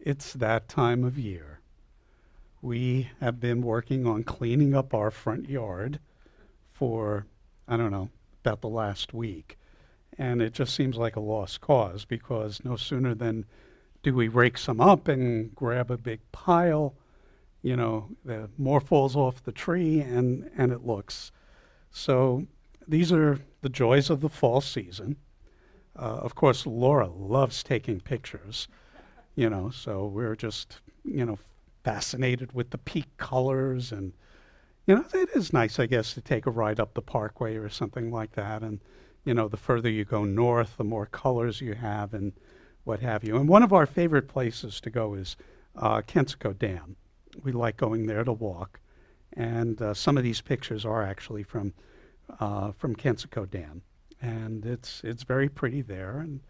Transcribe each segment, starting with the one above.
it's that time of year. We have been working on cleaning up our front yard for, I don't know, about the last week. And it just seems like a lost cause because no sooner than do we rake some up and grab a big pile, you know, the more falls off the tree and, and it looks. So these are the joys of the fall season. Uh, of course, Laura loves taking pictures, you know, so we're just, you know, fascinated with the peak colors. And, you know, it is nice, I guess, to take a ride up the parkway or something like that. And, you know, the further you go north, the more colors you have and what have you. And one of our favorite places to go is uh, Kensico Dam. We like going there to walk. And uh, some of these pictures are actually from, uh, from Kensico Dam and it's it's very pretty there. And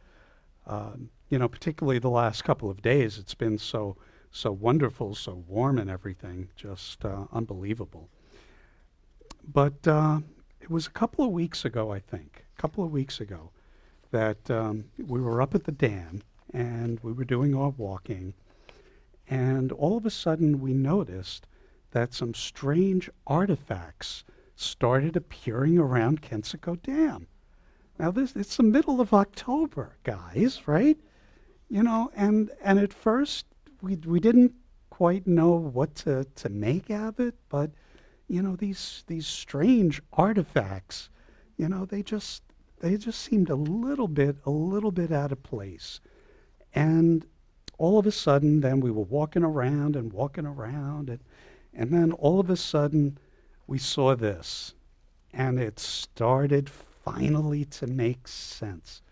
um, you know, particularly the last couple of days, it's been so so wonderful, so warm, and everything, just uh, unbelievable. But uh, it was a couple of weeks ago, I think, a couple of weeks ago, that um, we were up at the dam and we were doing our walking, and all of a sudden we noticed that some strange artifacts started appearing around Kensico Dam. Now this it's the middle of October, guys, right? You know, and and at first we we didn't quite know what to, to make of it, but you know, these these strange artifacts, you know, they just they just seemed a little bit a little bit out of place. And all of a sudden then we were walking around and walking around and and then all of a sudden we saw this and it started finally to make sense.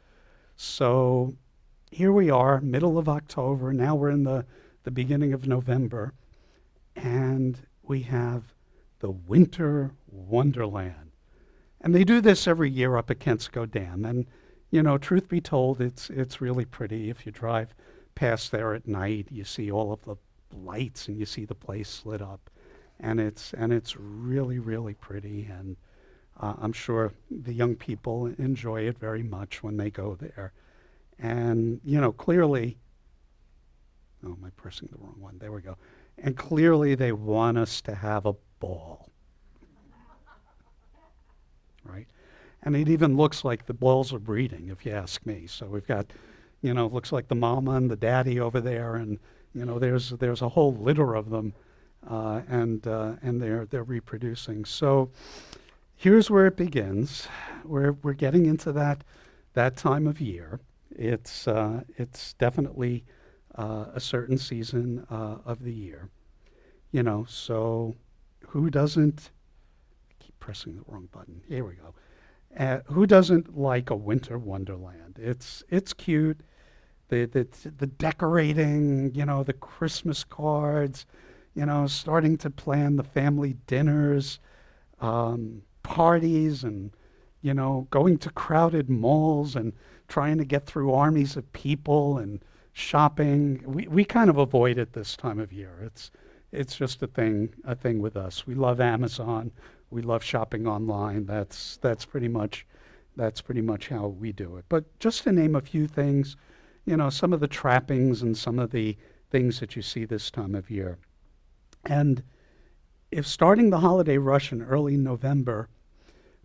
So here we are, middle of October. Now we're in the, the beginning of November, and we have the Winter Wonderland. And they do this every year up at Kensico Dam. And, you know, truth be told, it's, it's really pretty. If you drive past there at night, you see all of the lights and you see the place lit up. And it's, and it's really, really pretty. And uh, I'm sure the young people enjoy it very much when they go there. And, you know, clearly, oh, am I pressing the wrong one? There we go. And clearly they want us to have a ball. right? And it even looks like the balls are breeding, if you ask me. So we've got, you know, looks like the mama and the daddy over there, and you know, there's there's a whole litter of them, uh, and uh, and they're they're reproducing. So, here's where it begins. We're, we're getting into that, that time of year. It's, uh, it's definitely uh, a certain season uh, of the year. You know, so who doesn't, keep pressing the wrong button. Here we go. Uh, who doesn't like a winter wonderland? It's, it's cute. The, the, the decorating, you know, the Christmas cards, you know, starting to plan the family dinners. Um, parties and, you know, going to crowded malls and trying to get through armies of people and shopping. We, we kind of avoid it this time of year. It's, it's just a thing, a thing with us. We love Amazon. We love shopping online. That's, that's pretty much, that's pretty much how we do it. But just to name a few things, you know, some of the trappings and some of the things that you see this time of year. And if starting the holiday rush in early November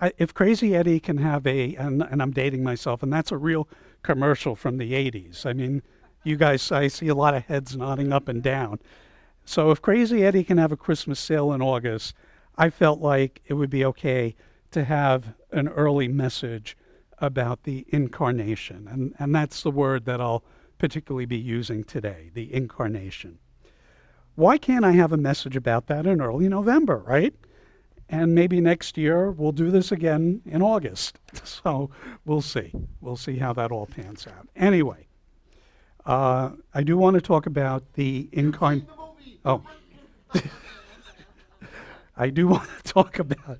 I, if Crazy Eddie can have a, and, and I'm dating myself, and that's a real commercial from the 80s. I mean, you guys, I see a lot of heads nodding up and down. So if Crazy Eddie can have a Christmas sale in August, I felt like it would be okay to have an early message about the incarnation. And, and that's the word that I'll particularly be using today the incarnation. Why can't I have a message about that in early November, right? And maybe next year we'll do this again in August. So we'll see. We'll see how that all pans out. Anyway, uh, I do want to talk about the incarnate. Oh. I do want to talk about.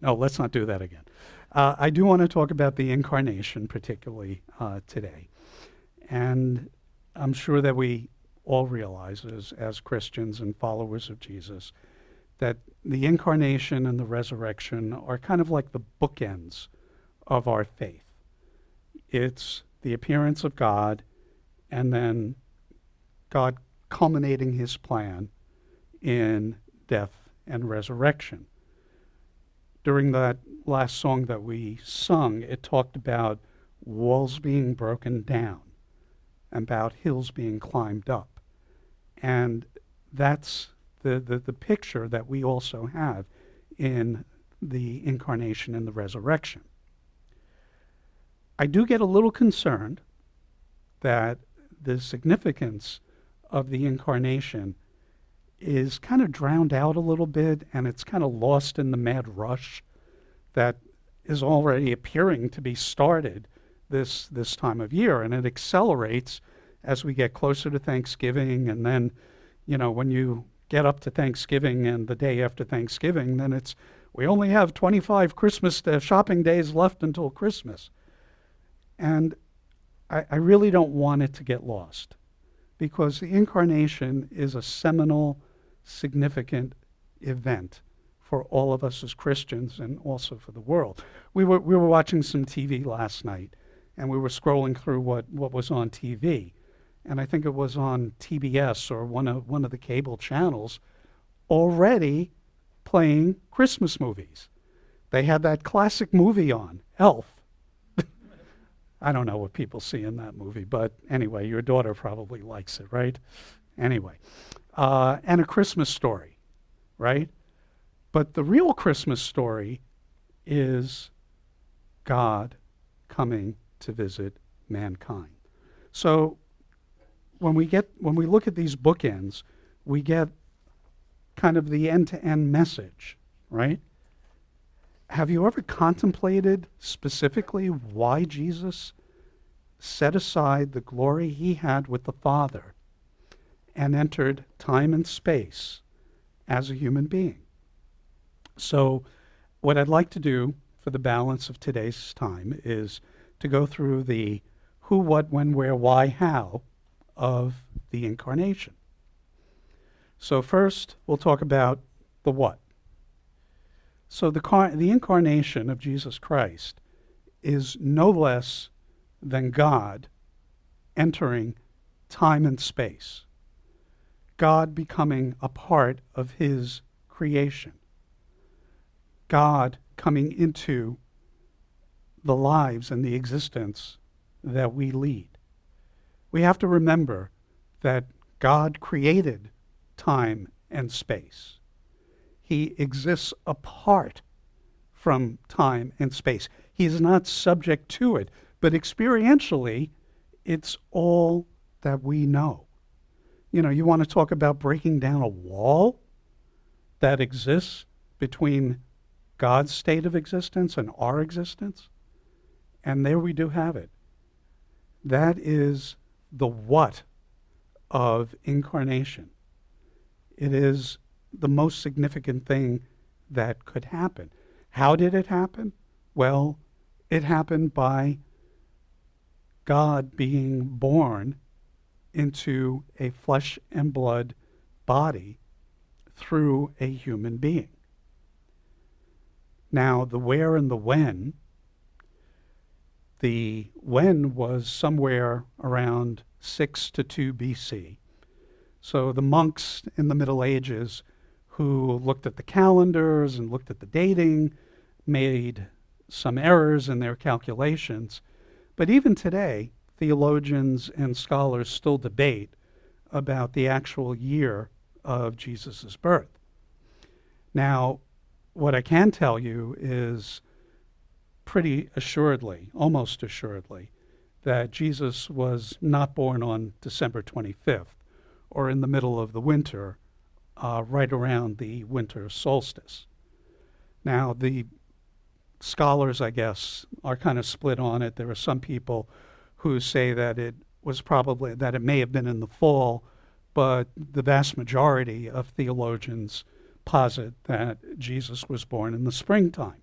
No, let's not do that again. Uh, I do want to talk about the incarnation, particularly uh, today. And I'm sure that we all realize, as, as Christians and followers of Jesus, that the incarnation and the resurrection are kind of like the bookends of our faith. It's the appearance of God and then God culminating his plan in death and resurrection. During that last song that we sung, it talked about walls being broken down, about hills being climbed up. And that's the, the, the picture that we also have in the incarnation and the resurrection. I do get a little concerned that the significance of the incarnation is kind of drowned out a little bit and it's kind of lost in the mad rush that is already appearing to be started this this time of year and it accelerates as we get closer to Thanksgiving and then you know when you get up to Thanksgiving and the day after Thanksgiving then it's we only have 25 Christmas uh, shopping days left until Christmas and I, I really don't want it to get lost because the incarnation is a seminal, significant event for all of us as Christians and also for the world. We were, we were watching some TV last night and we were scrolling through what, what was on TV. And I think it was on TBS or one of, one of the cable channels already playing Christmas movies. They had that classic movie on, Elf. I don't know what people see in that movie, but anyway, your daughter probably likes it, right? Anyway, uh, and a Christmas story, right? But the real Christmas story is God coming to visit mankind. So when we get when we look at these bookends, we get kind of the end-to-end message, right? have you ever contemplated specifically why Jesus set aside the glory he had with the Father and entered time and space as a human being? So, what I'd like to do for the balance of today's time is to go through the who, what, when, where, why, how of the incarnation. So, first, we'll talk about the what. So the, car- the incarnation of Jesus Christ is no less than God entering time and space, God becoming a part of his creation, God coming into the lives and the existence that we lead. We have to remember that God created time and space. He exists apart from time and space. He is not subject to it, but experientially, it's all that we know. You know, you want to talk about breaking down a wall that exists between God's state of existence and our existence? And there we do have it. That is the what of incarnation. It is the most significant thing that could happen. How did it happen? Well, it happened by God being born into a flesh and blood body through a human being. Now, the where and the when, the when was somewhere around 6 to 2 BC. So the monks in the Middle Ages who looked at the calendars and looked at the dating, made some errors in their calculations. But even today, theologians and scholars still debate about the actual year of Jesus' birth. Now, what I can tell you is pretty assuredly, almost assuredly, that Jesus was not born on December 25th or in the middle of the winter uh, right around the winter solstice. Now, the scholars, I guess, are kind of split on it. There are some people who say that it was probably that it may have been in the fall, but the vast majority of theologians posit that Jesus was born in the springtime.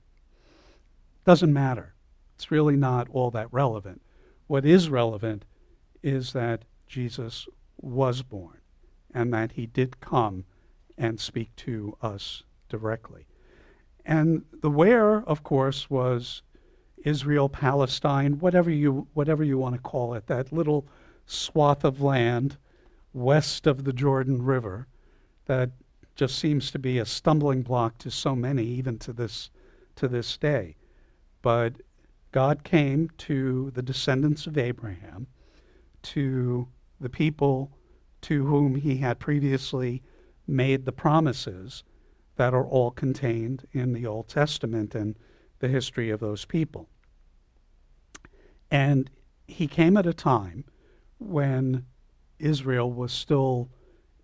Doesn't matter. It's really not all that relevant. What is relevant is that Jesus was born and that he did come and speak to us directly. And the where, of course, was Israel, Palestine, whatever you, whatever you want to call it, that little swath of land west of the Jordan River that just seems to be a stumbling block to so many, even to this, to this day. But God came to the descendants of Abraham, to the people to whom he had previously made the promises that are all contained in the Old Testament and the history of those people. And he came at a time when Israel was still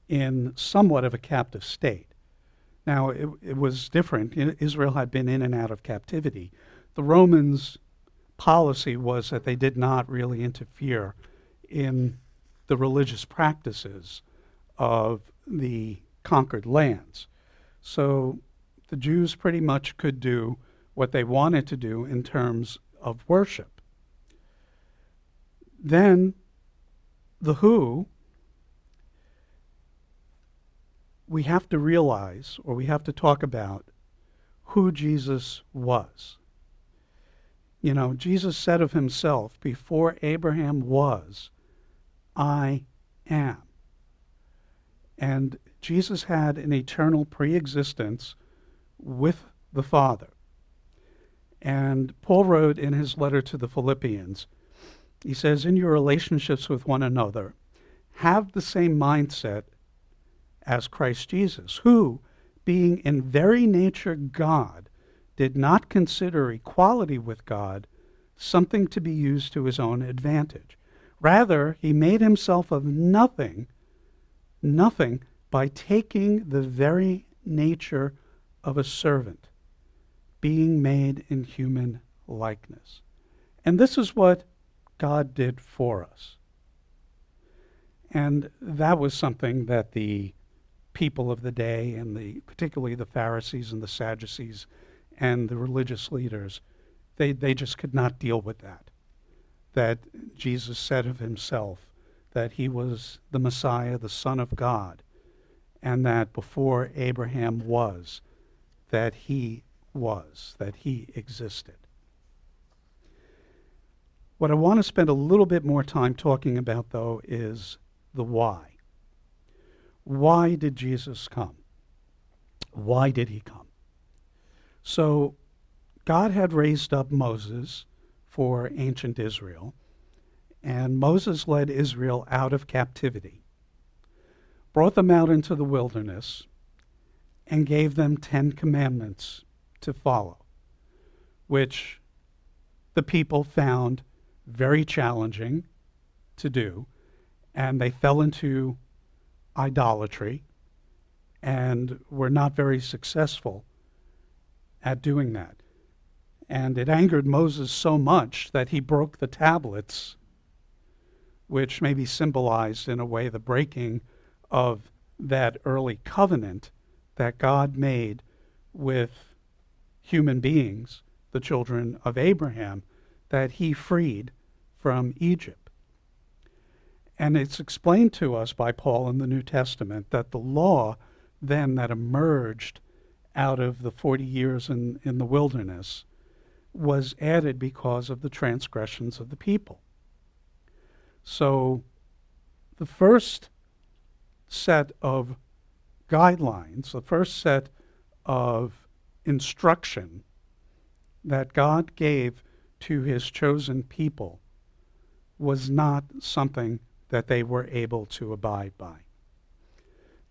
in somewhat of a captive state. Now, it, it was different. Israel had been in and out of captivity. The Romans' policy was that they did not really interfere in the religious practices of the conquered lands. So the Jews pretty much could do what they wanted to do in terms of worship. Then the who, we have to realize or we have to talk about who Jesus was. You know, Jesus said of himself, Before Abraham was, I am. And Jesus had an eternal pre existence with the Father. And Paul wrote in his letter to the Philippians, he says, In your relationships with one another, have the same mindset as Christ Jesus, who, being in very nature God, did not consider equality with God something to be used to his own advantage. Rather, he made himself of nothing, nothing, by taking the very nature of a servant, being made in human likeness. And this is what God did for us. And that was something that the people of the day, and the, particularly the Pharisees and the Sadducees and the religious leaders, they, they just could not deal with that. That Jesus said of himself that he was the Messiah, the Son of God, and that before Abraham was, that he was, that he existed. What I want to spend a little bit more time talking about, though, is the why. Why did Jesus come? Why did he come? So, God had raised up Moses for ancient Israel, and Moses led Israel out of captivity, brought them out into the wilderness, and gave them Ten Commandments to follow, which the people found very challenging to do, and they fell into idolatry and were not very successful at doing that. And it angered Moses so much that he broke the tablets, which maybe symbolized, in a way, the breaking of that early covenant that God made with human beings, the children of Abraham, that he freed from Egypt. And it's explained to us by Paul in the New Testament that the law then that emerged out of the 40 years in, in the wilderness was added because of the transgressions of the people. So the first set of guidelines, the first set of instruction that God gave to his chosen people was not something that they were able to abide by.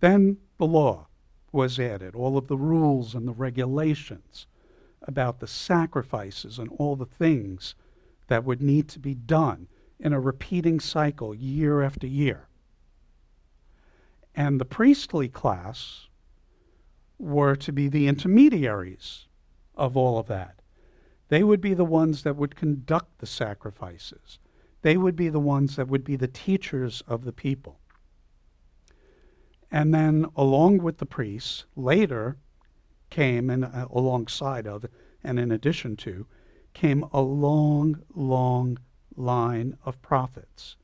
Then the law was added, all of the rules and the regulations about the sacrifices and all the things that would need to be done in a repeating cycle year after year. And the priestly class were to be the intermediaries of all of that. They would be the ones that would conduct the sacrifices. They would be the ones that would be the teachers of the people. And then, along with the priests, later came, and uh, alongside of, and in addition to, came a long, long line of prophets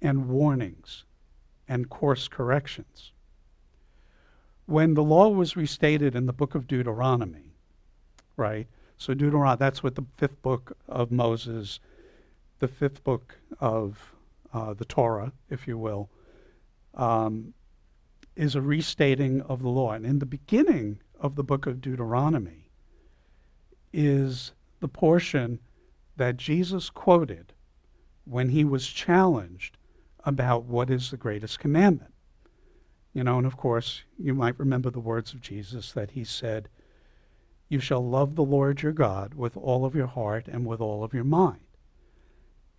and warnings and course corrections. When the law was restated in the book of Deuteronomy, right? So Deuteronomy, that's what the fifth book of Moses, the fifth book of uh, the Torah, if you will, um, is a restating of the law. And in the beginning of the book of Deuteronomy is the portion that Jesus quoted when he was challenged about what is the greatest commandment. You know, and of course, you might remember the words of Jesus that he said, You shall love the Lord your God with all of your heart and with all of your mind.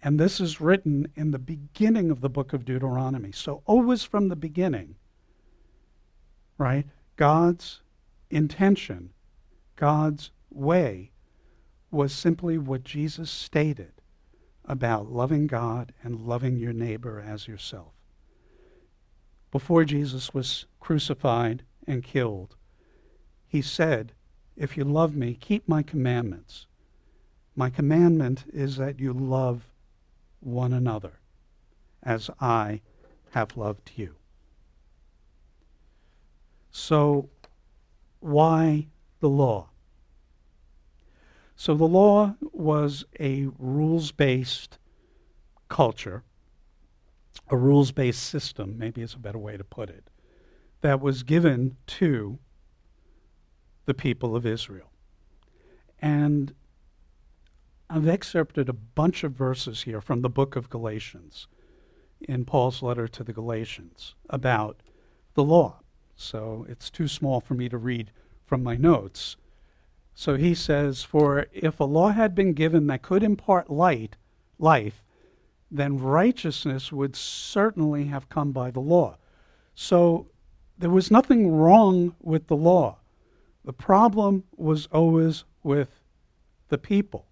And this is written in the beginning of the book of Deuteronomy. So, always from the beginning, right? God's intention, God's way, was simply what Jesus stated about loving God and loving your neighbor as yourself. Before Jesus was crucified and killed, he said, If you love me, keep my commandments. My commandment is that you love one another as I have loved you. So, why the law? So, the law was a rules based culture, a rules based system, maybe is a better way to put it, that was given to the people of Israel. And I've excerpted a bunch of verses here from the book of Galatians in Paul's letter to the Galatians about the law. So it's too small for me to read from my notes. So he says, For if a law had been given that could impart light, life, then righteousness would certainly have come by the law. So there was nothing wrong with the law. The problem was always with the people.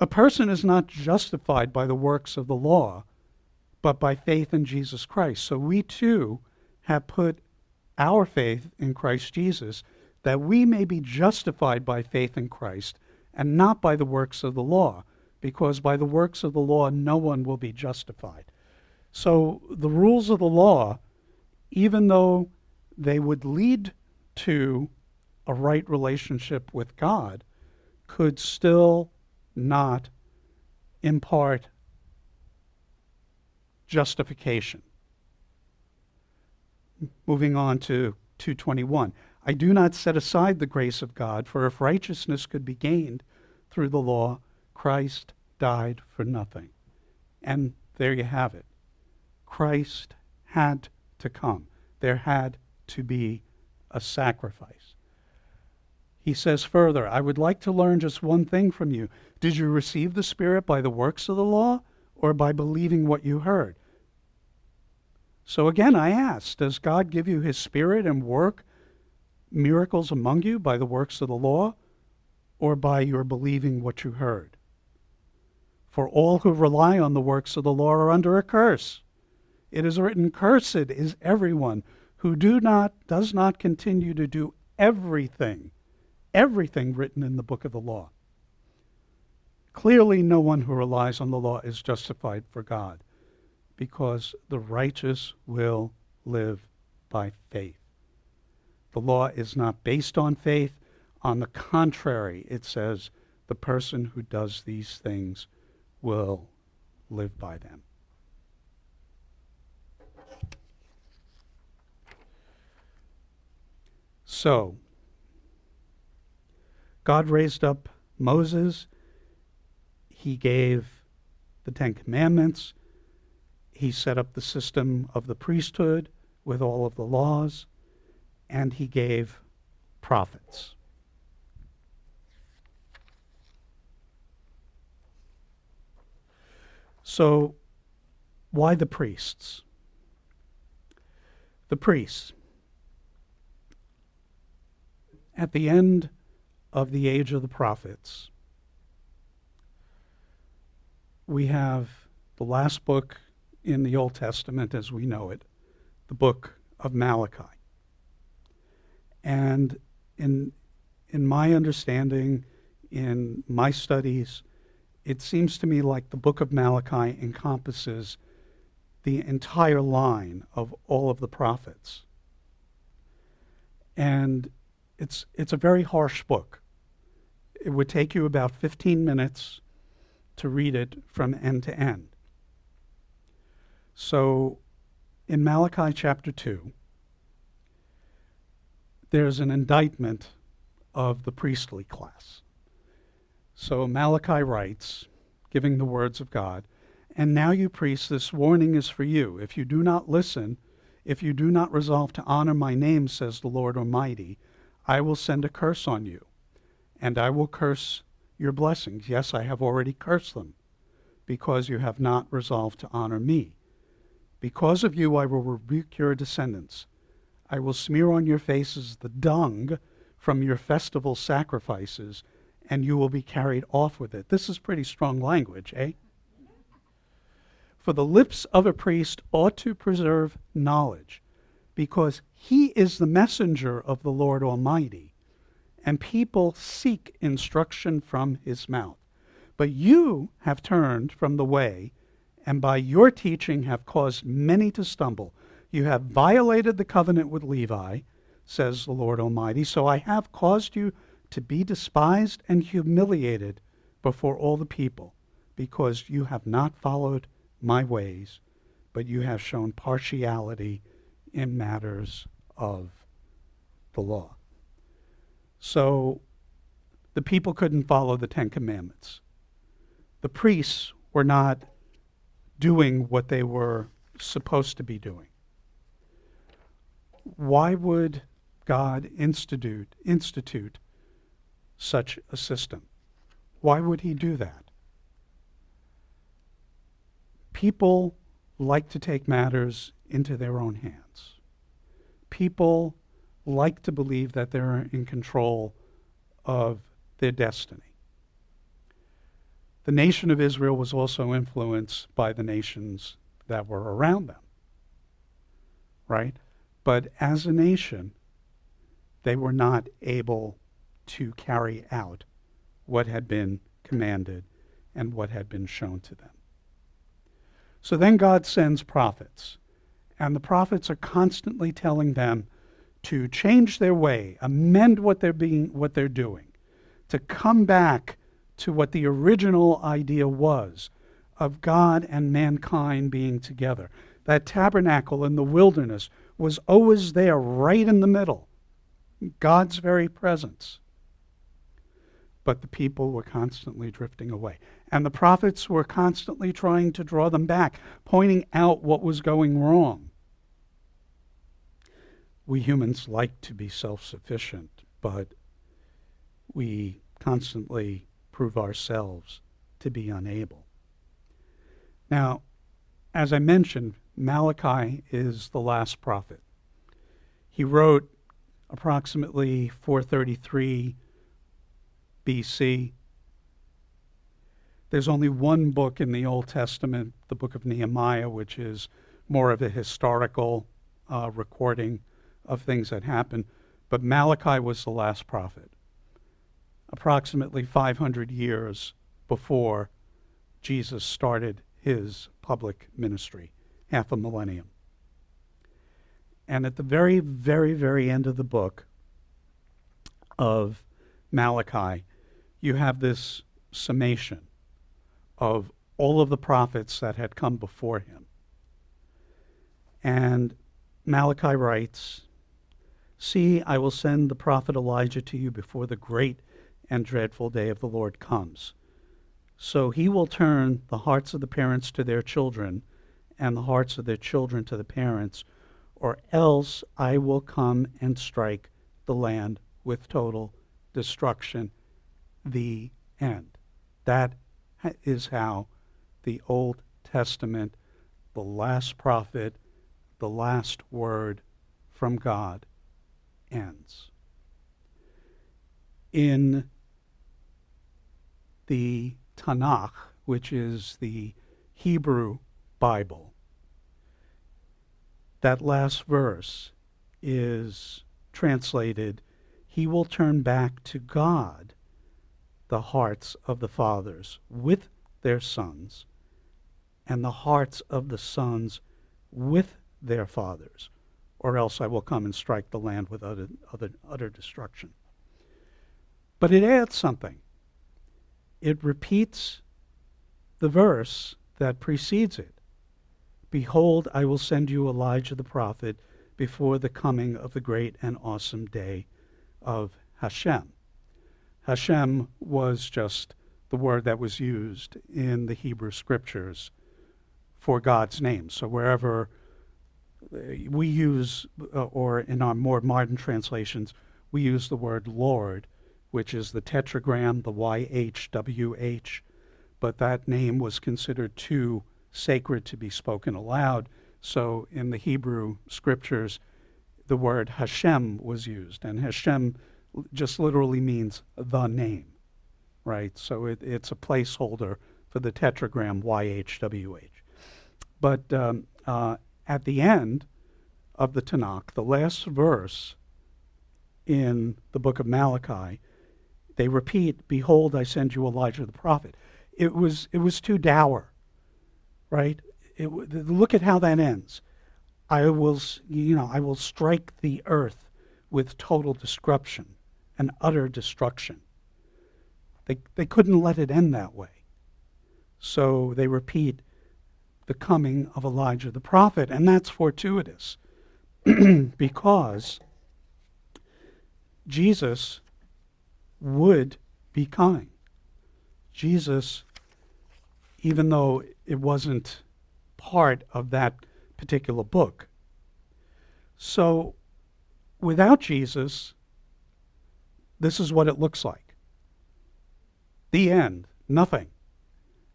A person is not justified by the works of the law, but by faith in Jesus Christ. So we too have put our faith in Christ Jesus that we may be justified by faith in Christ and not by the works of the law, because by the works of the law no one will be justified. So the rules of the law, even though they would lead to a right relationship with God, could still not impart justification. Moving on to 221. I do not set aside the grace of God, for if righteousness could be gained through the law, Christ died for nothing. And there you have it. Christ had to come. There had to be a sacrifice. He says further, I would like to learn just one thing from you. Did you receive the Spirit by the works of the law or by believing what you heard? So again, I ask, does God give you his Spirit and work miracles among you by the works of the law or by your believing what you heard? For all who rely on the works of the law are under a curse. It is written, Cursed is everyone who do not, does not continue to do everything, everything written in the book of the law. Clearly, no one who relies on the law is justified for God, because the righteous will live by faith. The law is not based on faith. On the contrary, it says the person who does these things will live by them. So, God raised up Moses he gave the Ten Commandments. He set up the system of the priesthood with all of the laws. And he gave prophets. So, why the priests? The priests. At the end of the age of the prophets, we have the last book in the Old Testament as we know it, the book of Malachi. And in, in my understanding, in my studies, it seems to me like the book of Malachi encompasses the entire line of all of the prophets. And it's, it's a very harsh book. It would take you about 15 minutes to read it from end to end. So in Malachi chapter 2, there's an indictment of the priestly class. So Malachi writes, giving the words of God, And now, you priests, this warning is for you. If you do not listen, if you do not resolve to honor my name, says the Lord Almighty, I will send a curse on you, and I will curse your blessings. Yes, I have already cursed them, because you have not resolved to honor me. Because of you, I will rebuke your descendants. I will smear on your faces the dung from your festival sacrifices, and you will be carried off with it. This is pretty strong language, eh? For the lips of a priest ought to preserve knowledge, because he is the messenger of the Lord Almighty, and people seek instruction from his mouth. But you have turned from the way, and by your teaching have caused many to stumble. You have violated the covenant with Levi, says the Lord Almighty. So I have caused you to be despised and humiliated before all the people, because you have not followed my ways, but you have shown partiality in matters of the law. So the people couldn't follow the Ten Commandments. The priests were not doing what they were supposed to be doing why would God institute, institute such a system? Why would he do that? People like to take matters into their own hands. People like to believe that they're in control of their destiny. The nation of Israel was also influenced by the nations that were around them. Right? But as a nation, they were not able to carry out what had been commanded and what had been shown to them. So then God sends prophets, and the prophets are constantly telling them to change their way, amend what they're being what they're doing, to come back to what the original idea was of God and mankind being together. That tabernacle in the wilderness was always there, right in the middle. God's very presence. But the people were constantly drifting away. And the prophets were constantly trying to draw them back, pointing out what was going wrong. We humans like to be self sufficient, but we constantly prove ourselves to be unable. Now, as I mentioned, Malachi is the last prophet. He wrote approximately 433 BC. There's only one book in the Old Testament, the book of Nehemiah, which is more of a historical uh, recording of things that happened. But Malachi was the last prophet, approximately 500 years before Jesus started his public ministry half a millennium. And at the very, very, very end of the book of Malachi, you have this summation of all of the prophets that had come before him. And Malachi writes, See, I will send the prophet Elijah to you before the great and dreadful day of the Lord comes. So he will turn the hearts of the parents to their children and the hearts of their children to the parents, or else I will come and strike the land with total destruction. The end. That is how the Old Testament, the last prophet, the last word from God ends. In the Tanakh, which is the Hebrew Bible, that last verse is translated, He will turn back to God the hearts of the fathers with their sons, and the hearts of the sons with their fathers, or else I will come and strike the land with utter, utter, utter destruction. But it adds something. It repeats the verse that precedes it. Behold, I will send you Elijah the prophet before the coming of the great and awesome day of Hashem. Hashem was just the word that was used in the Hebrew scriptures for God's name. So wherever we use, uh, or in our more modern translations, we use the word Lord, which is the tetragram, the YHWH, but that name was considered too sacred to be spoken aloud. So in the Hebrew scriptures, the word Hashem was used, and Hashem just literally means the name, right? So it, it's a placeholder for the tetragram YHWH. But um, uh, at the end of the Tanakh, the last verse in the book of Malachi, they repeat, Behold, I send you Elijah the prophet. It was, it was too dour, right? It, look at how that ends. I will, you know, I will strike the earth with total destruction and utter destruction. They, they couldn't let it end that way. So they repeat the coming of Elijah the prophet, and that's fortuitous because Jesus would be coming. Jesus, even though it wasn't part of that particular book. So, without Jesus, this is what it looks like. The end. Nothing.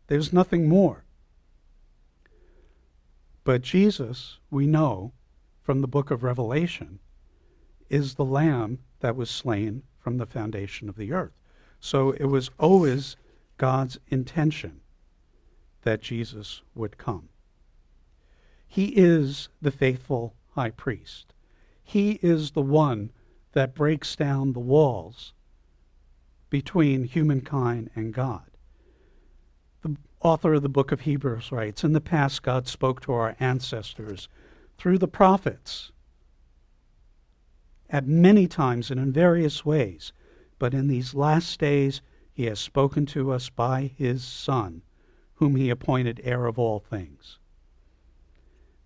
There's nothing more. But Jesus, we know from the book of Revelation, is the lamb that was slain from the foundation of the earth. So it was always God's intention that Jesus would come. He is the faithful high priest. He is the one that breaks down the walls between humankind and God. Author of the book of Hebrews writes In the past, God spoke to our ancestors through the prophets at many times and in various ways, but in these last days, he has spoken to us by his Son, whom he appointed heir of all things.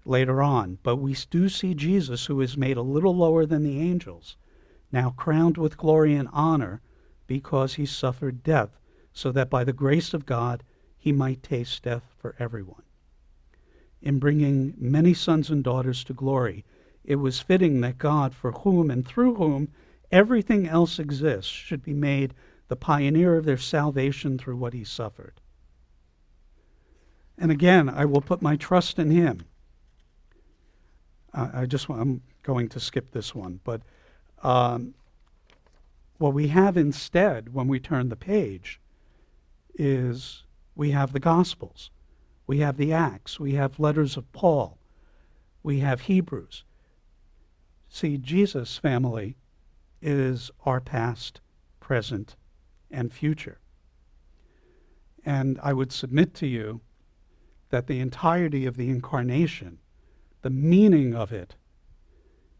Later on, but we do see Jesus, who is made a little lower than the angels now crowned with glory and honor because he suffered death, so that by the grace of God he might taste death for everyone. In bringing many sons and daughters to glory, it was fitting that God, for whom and through whom everything else exists, should be made the pioneer of their salvation through what he suffered. And again, I will put my trust in him. I just I'm going to skip this one, but um, what we have instead when we turn the page is we have the Gospels, we have the Acts, we have letters of Paul, we have Hebrews. See, Jesus' family is our past, present, and future. And I would submit to you that the entirety of the incarnation, the meaning of it,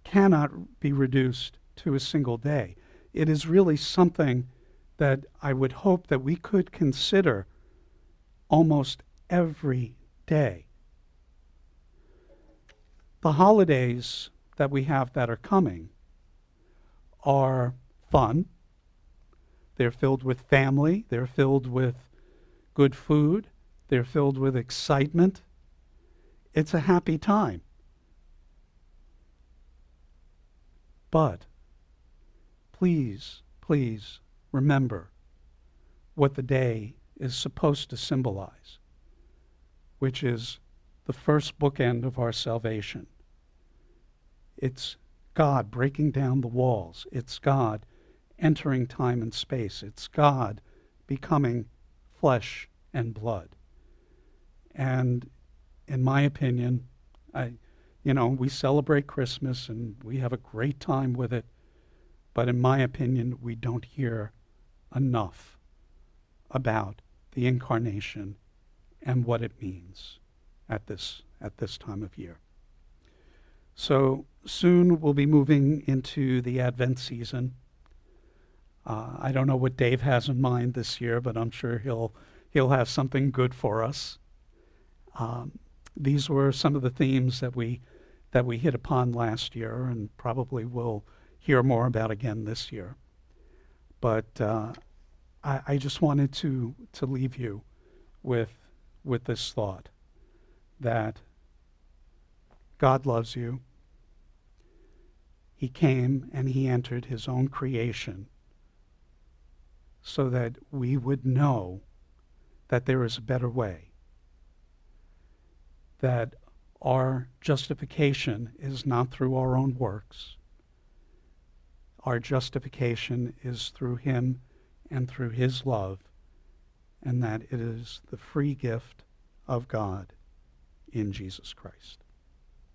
cannot be reduced to a single day. It is really something that I would hope that we could consider almost every day. The holidays that we have that are coming are fun. They're filled with family. They're filled with good food. They're filled with excitement. It's a happy time. But please, please remember what the day is supposed to symbolize, which is the first bookend of our salvation. It's God breaking down the walls. It's God entering time and space. It's God becoming flesh and blood. And in my opinion, I, you know, we celebrate Christmas and we have a great time with it. But in my opinion, we don't hear enough about the incarnation and what it means at this, at this time of year. So soon we'll be moving into the Advent season. Uh, I don't know what Dave has in mind this year, but I'm sure he'll, he'll have something good for us. Um, these were some of the themes that we, that we hit upon last year and probably will hear more about again this year. But uh, I, I just wanted to, to leave you with, with this thought that God loves you. He came and he entered his own creation so that we would know that there is a better way, that our justification is not through our own works. Our justification is through him and through his love, and that it is the free gift of God in Jesus Christ.